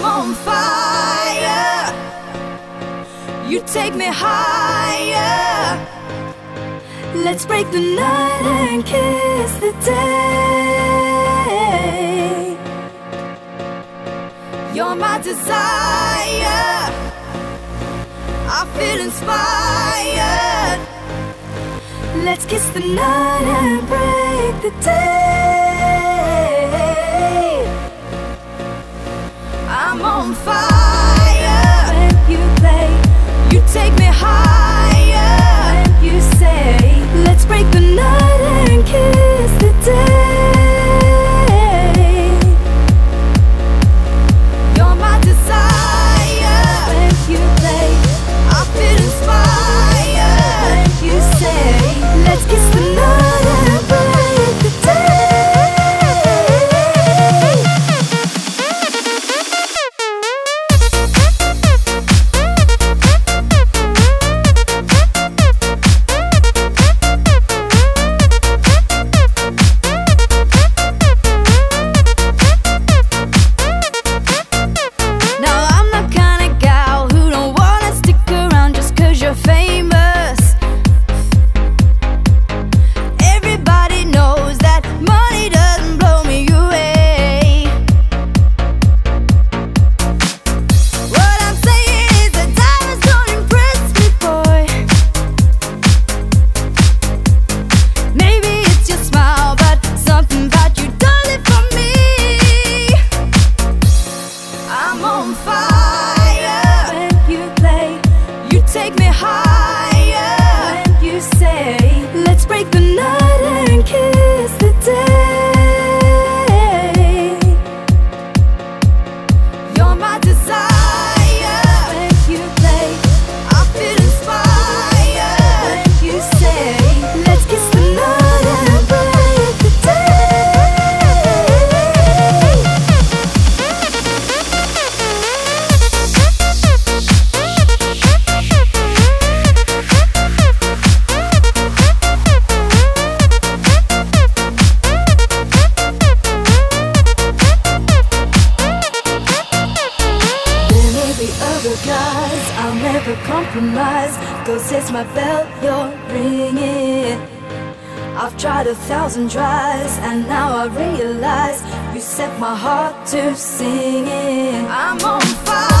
I'm on fire. You take me higher. Let's break the night and kiss the day. You're my desire. I feel inspired. Let's kiss the night and break the day. I'm on fire when you play. You take me higher when you say, Let's break the night just cause take me higher. When you say, I'll compromise. Cause it's my bell you're ringing. I've tried a thousand tries, and now I realize you set my heart to singing. I'm on